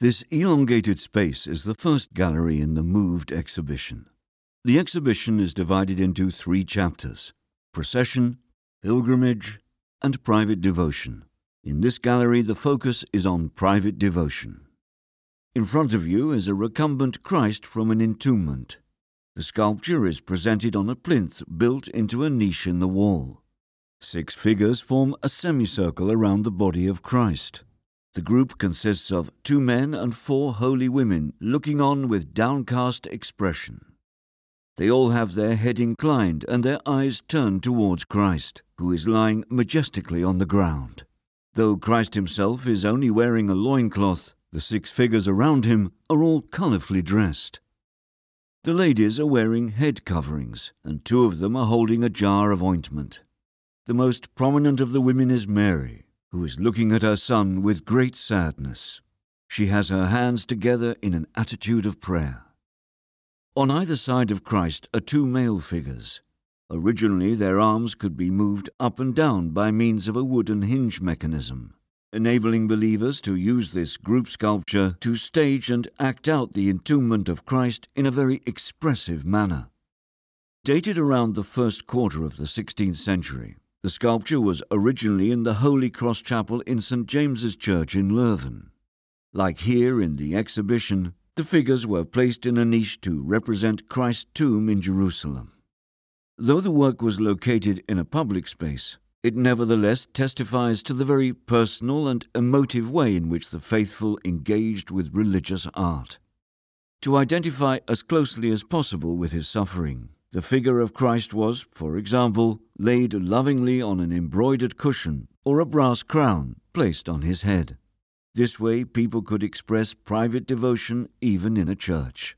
This elongated space is the first gallery in the moved exhibition. The exhibition is divided into three chapters procession, pilgrimage, and private devotion. In this gallery, the focus is on private devotion. In front of you is a recumbent Christ from an entombment. The sculpture is presented on a plinth built into a niche in the wall. Six figures form a semicircle around the body of Christ. The group consists of two men and four holy women looking on with downcast expression. They all have their head inclined and their eyes turned towards Christ, who is lying majestically on the ground. Though Christ himself is only wearing a loincloth, the six figures around him are all colourfully dressed. The ladies are wearing head coverings, and two of them are holding a jar of ointment. The most prominent of the women is Mary, who is looking at her son with great sadness. She has her hands together in an attitude of prayer. On either side of Christ are two male figures. Originally, their arms could be moved up and down by means of a wooden hinge mechanism enabling believers to use this group sculpture to stage and act out the entombment of Christ in a very expressive manner. Dated around the first quarter of the 16th century, the sculpture was originally in the Holy Cross Chapel in St James's Church in Leuven. Like here in the exhibition, the figures were placed in a niche to represent Christ's tomb in Jerusalem. Though the work was located in a public space, it nevertheless testifies to the very personal and emotive way in which the faithful engaged with religious art. To identify as closely as possible with his suffering, the figure of Christ was, for example, laid lovingly on an embroidered cushion or a brass crown placed on his head. This way, people could express private devotion even in a church.